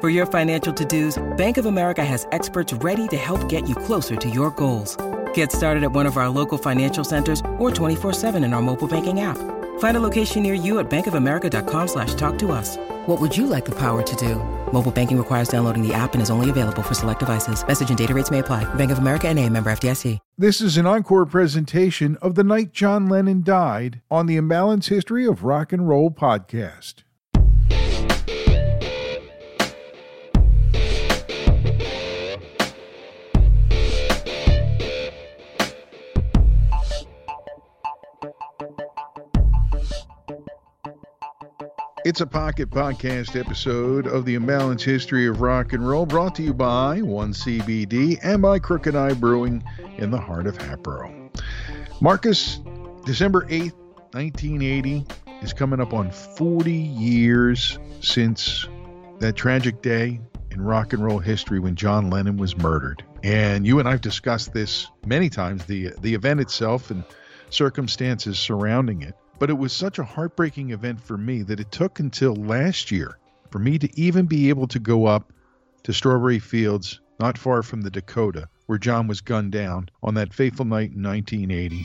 For your financial to-dos, Bank of America has experts ready to help get you closer to your goals. Get started at one of our local financial centers or 24-7 in our mobile banking app. Find a location near you at bankofamerica.com slash talk to us. What would you like the power to do? Mobile banking requires downloading the app and is only available for select devices. Message and data rates may apply. Bank of America and a member FDIC. This is an encore presentation of the night John Lennon died on the Imbalance History of Rock and Roll podcast. It's a pocket podcast episode of the Imbalance History of Rock and Roll brought to you by 1CBD and by Crooked Eye Brewing in the heart of Hatboro. Marcus, December 8th, 1980 is coming up on 40 years since that tragic day in rock and roll history when John Lennon was murdered. And you and I've discussed this many times the the event itself and circumstances surrounding it. But it was such a heartbreaking event for me that it took until last year for me to even be able to go up to Strawberry Fields, not far from the Dakota, where John was gunned down on that fateful night in 1980.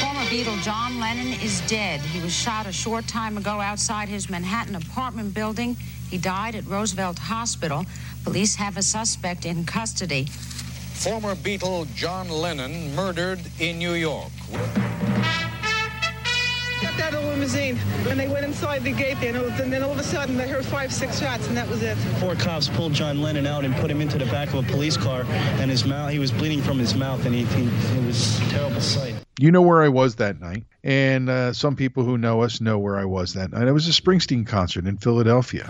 Former Beatle John Lennon is dead. He was shot a short time ago outside his Manhattan apartment building. He died at Roosevelt Hospital. Police have a suspect in custody. Former Beatle John Lennon murdered in New York. Got out of the limousine, and they went inside the gate there, and, and then all of a sudden they heard five, six shots, and that was it. Four cops pulled John Lennon out and put him into the back of a police car, and his mouth, he was bleeding from his mouth, and he, he it was a terrible sight. You know where I was that night, and uh, some people who know us know where I was that night. It was a Springsteen concert in Philadelphia.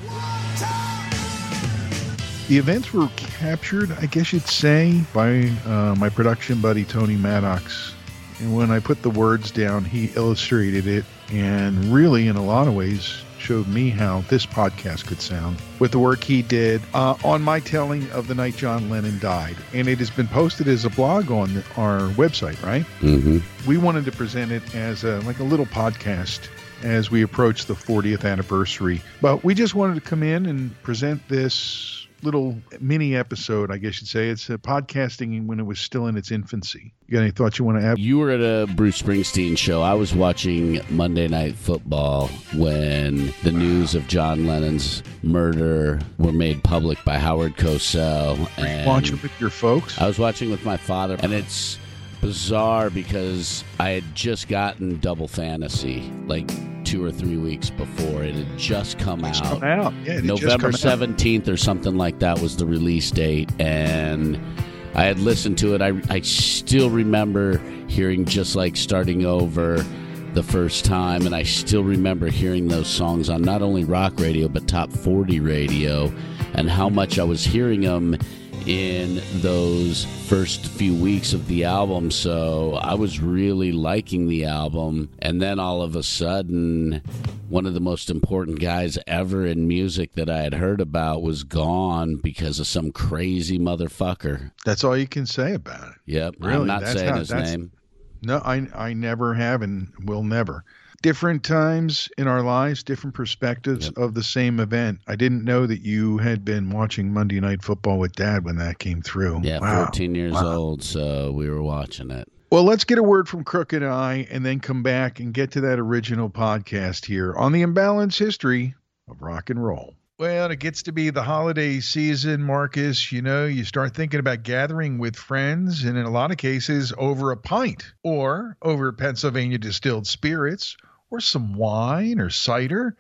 The events were captured, I guess you'd say, by uh, my production buddy Tony Maddox. And when I put the words down, he illustrated it and really, in a lot of ways, showed me how this podcast could sound with the work he did uh, on my telling of the night John Lennon died. And it has been posted as a blog on our website, right? Mm-hmm. We wanted to present it as a, like a little podcast as we approach the 40th anniversary. But we just wanted to come in and present this little mini episode, I guess you'd say. It's a podcasting when it was still in its infancy. You got any thoughts you want to add? You were at a Bruce Springsteen show. I was watching Monday Night Football when the news of John Lennon's murder were made public by Howard Cosell. And watching with your folks? I was watching with my father, and it's bizarre because I had just gotten Double Fantasy like two or three weeks before. It had just come out. come out. Yeah, it had just November seventeenth or something like that was the release date, and I had listened to it. I I still remember hearing just like starting over the first time, and I still remember hearing those songs on not only rock radio but top forty radio, and how much I was hearing them in those first few weeks of the album. So I was really liking the album. And then all of a sudden, one of the most important guys ever in music that I had heard about was gone because of some crazy motherfucker. That's all you can say about it. Yep. Really, I'm not saying how- his name. No, I I never have and will never. Different times in our lives, different perspectives Yep. of the same event. I didn't know that you had been watching Monday Night Football with Dad when that came through. Yeah, Wow. 14 years Wow. old, so we were watching it. Well, let's get a word from Crooked Eye and then come back and get to that original podcast here on the imbalanced history of rock and roll. Well, it gets to be the holiday season, Marcus. You know, you start thinking about gathering with friends, and in a lot of cases, over a pint or over Pennsylvania distilled spirits or some wine or cider.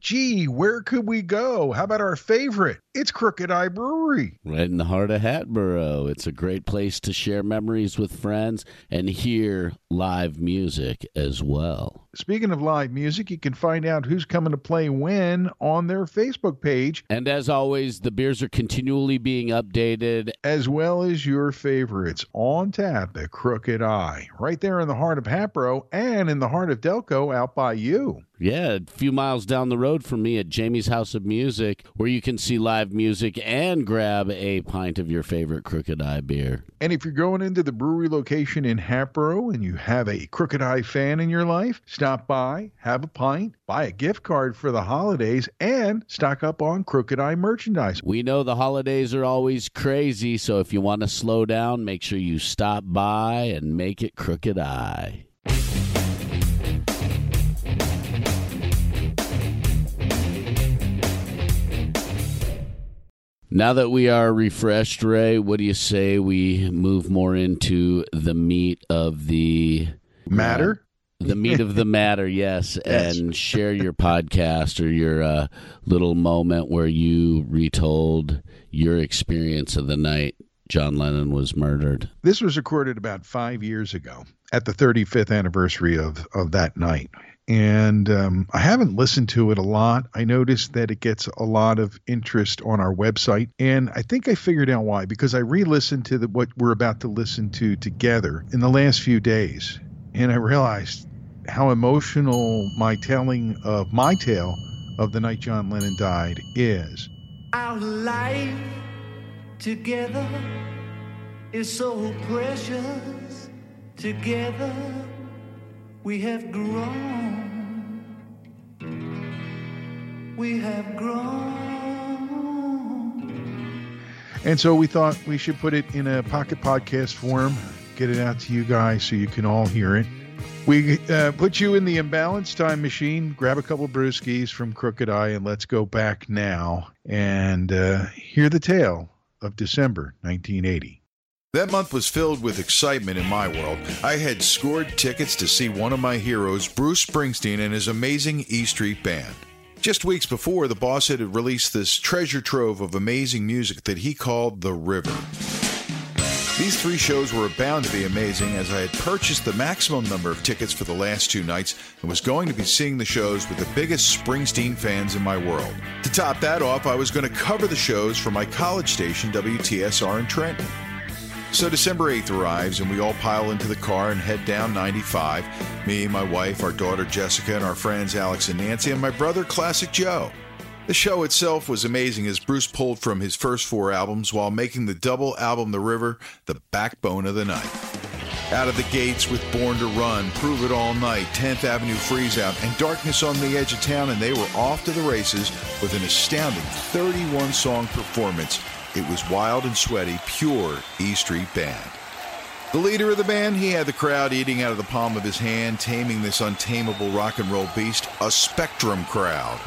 Gee, where could we go? How about our favorite? It's Crooked Eye Brewery. Right in the heart of Hatboro. It's a great place to share memories with friends and hear live music as well. Speaking of live music, you can find out who's coming to play when on their Facebook page. And as always, the beers are continually being updated. As well as your favorites on tap at Crooked Eye, right there in the heart of Hatboro and in the heart of Delco out by you. Yeah, a few miles down the road from me at Jamie's House of Music, where you can see live music and grab a pint of your favorite Crooked Eye beer. And if you're going into the brewery location in Hatboro and you have a Crooked Eye fan in your life, stop by, have a pint, buy a gift card for the holidays, and stock up on Crooked Eye merchandise. We know the holidays are always crazy, so if you want to slow down, make sure you stop by and make it Crooked Eye. Now that we are refreshed, Ray, what do you say we move more into the meat of the matter? Uh, the meat of the matter, yes, yes. and share your podcast or your uh, little moment where you retold your experience of the night John Lennon was murdered. This was recorded about five years ago at the 35th anniversary of, of that night and um, I haven't listened to it a lot. I noticed that it gets a lot of interest on our website, and I think I figured out why because I re-listened to the, what we're about to listen to together in the last few days, and I realized how emotional my telling of my tale of the night John Lennon died is. Our life together is so precious. Together we have grown we have grown. And so we thought we should put it in a pocket podcast form, get it out to you guys so you can all hear it. We uh, put you in the imbalance time machine, grab a couple brewskis from Crooked Eye, and let's go back now and uh, hear the tale of December 1980. That month was filled with excitement in my world. I had scored tickets to see one of my heroes, Bruce Springsteen, and his amazing E Street Band. Just weeks before, the boss had released this treasure trove of amazing music that he called The River. These three shows were bound to be amazing as I had purchased the maximum number of tickets for the last two nights and was going to be seeing the shows with the biggest Springsteen fans in my world. To top that off, I was going to cover the shows for my college station, WTSR in Trenton. So December 8th arrives, and we all pile into the car and head down 95. Me, my wife, our daughter Jessica, and our friends Alex and Nancy, and my brother Classic Joe. The show itself was amazing as Bruce pulled from his first four albums while making the double album The River the backbone of the night. Out of the gates with Born to Run, Prove It All Night, 10th Avenue Freeze Out, and Darkness on the Edge of Town, and they were off to the races with an astounding 31 song performance it was wild and sweaty, pure E Street Band. The leader of the band, he had the crowd eating out of the palm of his hand, taming this untamable rock and roll beast, a spectrum crowd.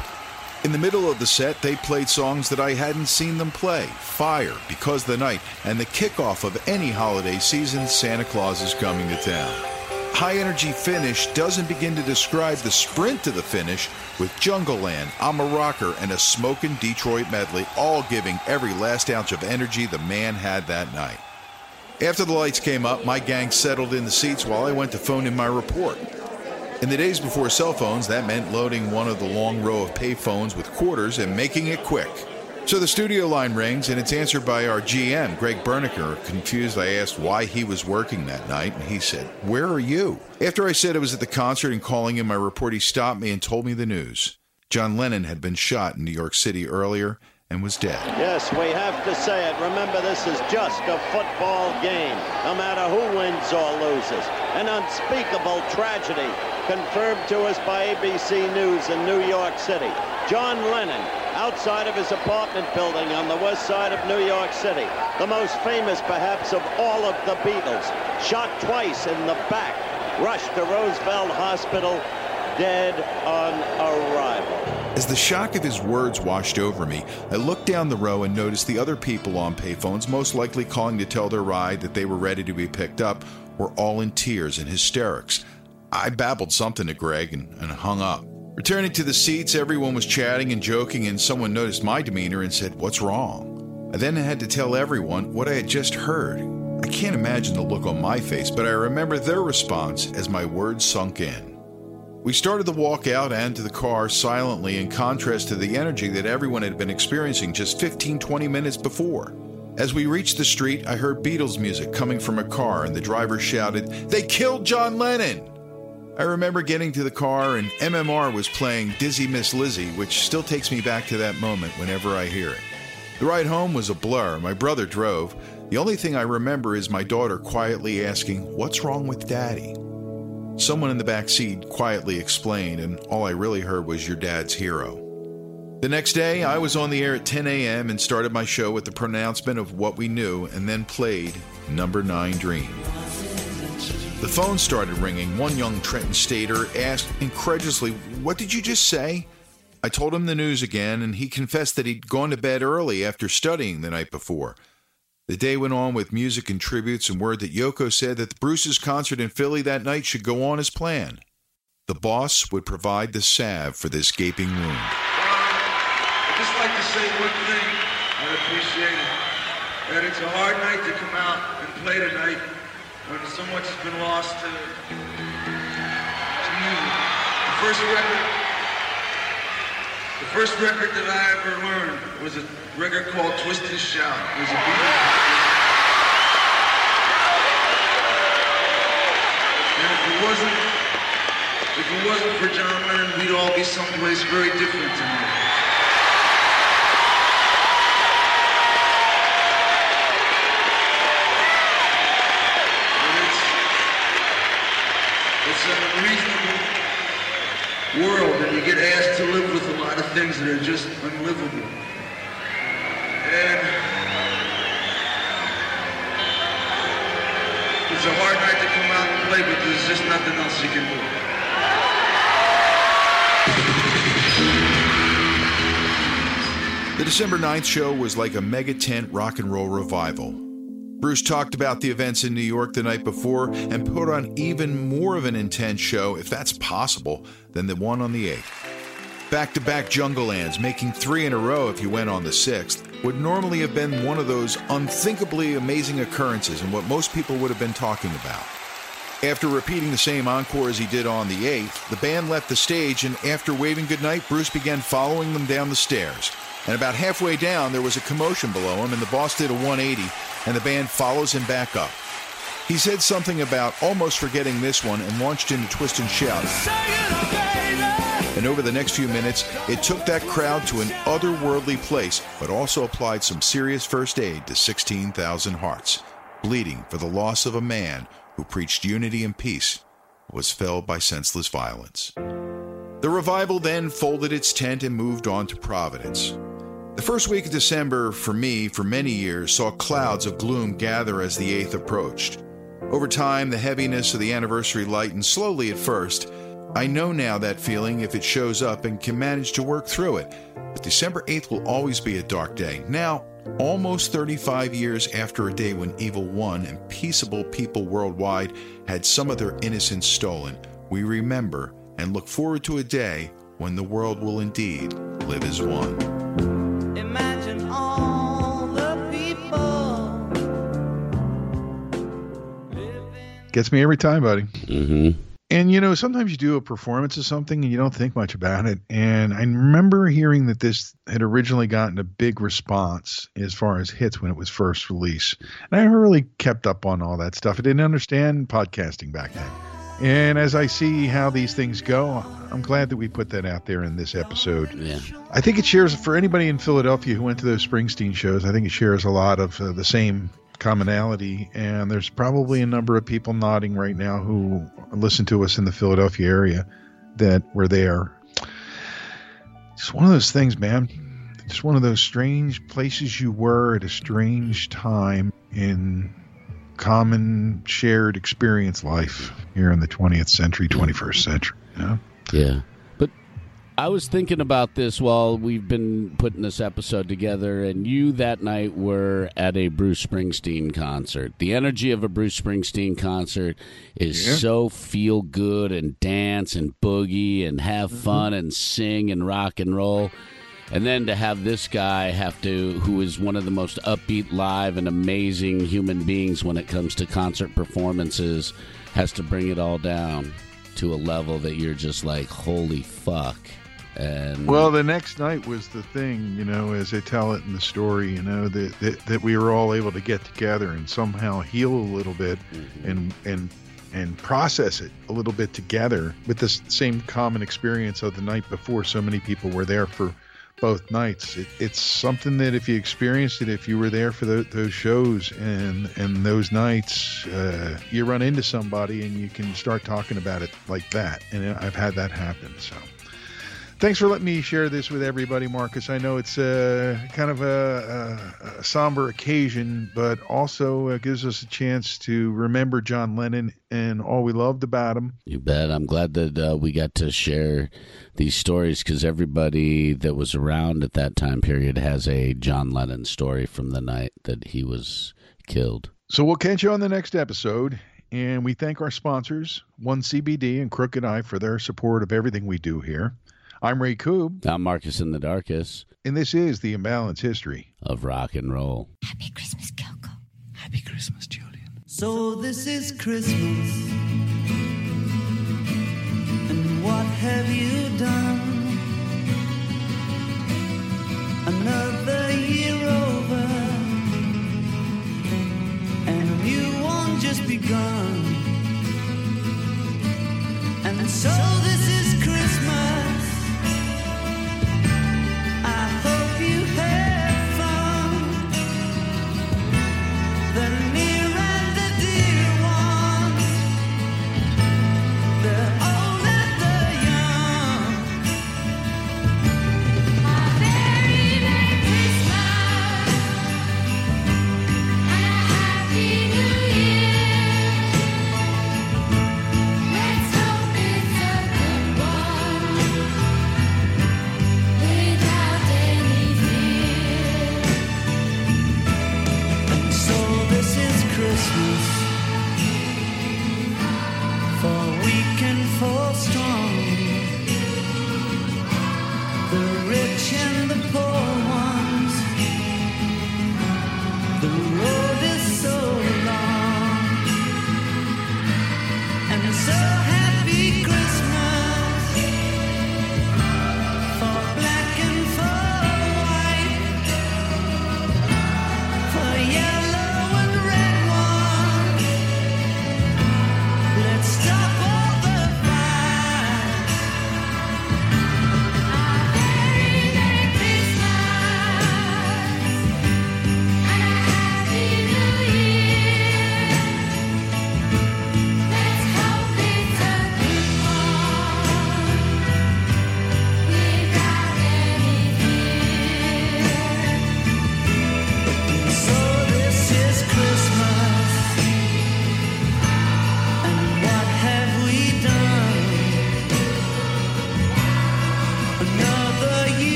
In the middle of the set, they played songs that I hadn't seen them play Fire, Because the Night, and the kickoff of any holiday season Santa Claus is Coming to Town. High Energy Finish doesn't begin to describe the sprint to the finish with Jungleland, I'm a Rocker, and a smoking Detroit medley, all giving every last ounce of energy the man had that night. After the lights came up, my gang settled in the seats while I went to phone in my report. In the days before cell phones, that meant loading one of the long row of payphones with quarters and making it quick. So the studio line rings and it's answered by our GM, Greg Berniker. Confused, I asked why he was working that night, and he said, Where are you? After I said I was at the concert and calling in my report, he stopped me and told me the news. John Lennon had been shot in New York City earlier and was dead. Yes, we have to say it. Remember, this is just a football game, no matter who wins or loses. An unspeakable tragedy confirmed to us by ABC News in New York City. John Lennon outside of his apartment building on the west side of New York City. The most famous, perhaps, of all of the Beatles. Shot twice in the back. Rushed to Roosevelt Hospital, dead on arrival. As the shock of his words washed over me, I looked down the row and noticed the other people on payphones, most likely calling to tell their ride that they were ready to be picked up, were all in tears and hysterics. I babbled something to Greg and, and hung up. Returning to the seats, everyone was chatting and joking, and someone noticed my demeanor and said, What's wrong? I then had to tell everyone what I had just heard. I can't imagine the look on my face, but I remember their response as my words sunk in. We started the walk out and to the car silently in contrast to the energy that everyone had been experiencing just 15 20 minutes before. As we reached the street, I heard Beatles music coming from a car, and the driver shouted, They killed John Lennon! I remember getting to the car, and MMR was playing Dizzy Miss Lizzy, which still takes me back to that moment whenever I hear it. The ride home was a blur. My brother drove. The only thing I remember is my daughter quietly asking, What's wrong with daddy? Someone in the back seat quietly explained, and all I really heard was your dad's hero. The next day, I was on the air at 10 a.m. and started my show with the pronouncement of what we knew and then played Number 9 Dream. The phone started ringing. One young Trenton Stater asked incredulously, What did you just say? I told him the news again, and he confessed that he'd gone to bed early after studying the night before. The day went on with music and tributes and word that Yoko said that the Bruce's concert in Philly that night should go on as planned. The boss would provide the salve for this gaping wound. I'd just like to say one thing. I appreciate it. That it's a hard night to come out and play tonight when so much has been lost to, to. The first record, the first record that I ever learned was a record called Twist and Shout. It was a. And if it wasn't, if it wasn't for John Lennon, we'd all be someplace very different tonight. It's an unreasonable world, and you get asked to live with a lot of things that are just unlivable. And it's a hard night to come out and play, but there's just nothing else you can do. The December 9th show was like a mega tent rock and roll revival. Bruce talked about the events in New York the night before and put on even more of an intense show, if that's possible, than the one on the 8th. Back to back Junglelands, making three in a row if you went on the 6th, would normally have been one of those unthinkably amazing occurrences and what most people would have been talking about. After repeating the same encore as he did on the 8th, the band left the stage, and after waving goodnight, Bruce began following them down the stairs. And about halfway down, there was a commotion below him, and the boss did a 180, and the band follows him back up. He said something about almost forgetting this one and launched into Twist and Shout. And over the next few minutes, it took that crowd to an otherworldly place, but also applied some serious first aid to 16,000 hearts, bleeding for the loss of a man who preached unity and peace, was felled by senseless violence. The revival then folded its tent and moved on to Providence. The first week of December, for me, for many years, saw clouds of gloom gather as the 8th approached. Over time, the heaviness of the anniversary lightened slowly at first. I know now that feeling if it shows up and can manage to work through it. But December 8th will always be a dark day. Now, almost 35 years after a day when evil won and peaceable people worldwide had some of their innocence stolen, we remember and look forward to a day when the world will indeed live as one. Gets me every time, buddy. Mm-hmm. And you know, sometimes you do a performance of something and you don't think much about it. And I remember hearing that this had originally gotten a big response as far as hits when it was first released. And I never really kept up on all that stuff. I didn't understand podcasting back then. And as I see how these things go, I'm glad that we put that out there in this episode. Yeah. I think it shares for anybody in Philadelphia who went to those Springsteen shows. I think it shares a lot of uh, the same commonality. And there's probably a number of people nodding right now who listen to us in the Philadelphia area that were there. It's one of those things, man. It's one of those strange places you were at a strange time in common shared experience life here in the 20th century, 21st century. You know? Yeah. I was thinking about this while we've been putting this episode together, and you that night were at a Bruce Springsteen concert. The energy of a Bruce Springsteen concert is Yeah. so feel good and dance and boogie and have mm-hmm. fun and sing and rock and roll. And then to have this guy have to, who is one of the most upbeat, live, and amazing human beings when it comes to concert performances, has to bring it all down. to a level that you're just like, holy fuck. And Well, the next night was the thing, you know, as they tell it in the story, you know, that that, that we were all able to get together and somehow heal a little bit and and and process it a little bit together with the s- same common experience of the night before. So many people were there for both nights. It, it's something that if you experienced it, if you were there for tho- those shows and and those nights, uh, you run into somebody and you can start talking about it like that. And I've had that happen. So. Thanks for letting me share this with everybody, Marcus. I know it's uh, kind of a, a, a somber occasion, but also uh, gives us a chance to remember John Lennon and all we loved about him. You bet. I'm glad that uh, we got to share these stories because everybody that was around at that time period has a John Lennon story from the night that he was killed. So we'll catch you on the next episode. And we thank our sponsors, One CBD and Crooked Eye, for their support of everything we do here. I'm Ray Coob, I'm Marcus in the Darkest and this is the Imbalance History. of rock and roll. Happy Christmas, Kyoko. Happy Christmas, Julian. So this is Christmas. And what have you done? Another year over. And a new one just begun. And so this The road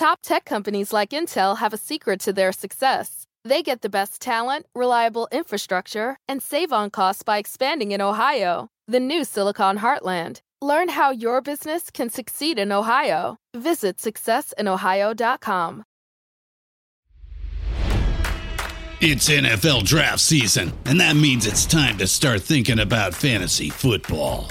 Top tech companies like Intel have a secret to their success. They get the best talent, reliable infrastructure, and save on costs by expanding in Ohio, the new Silicon Heartland. Learn how your business can succeed in Ohio. Visit successinohio.com. It's NFL draft season, and that means it's time to start thinking about fantasy football.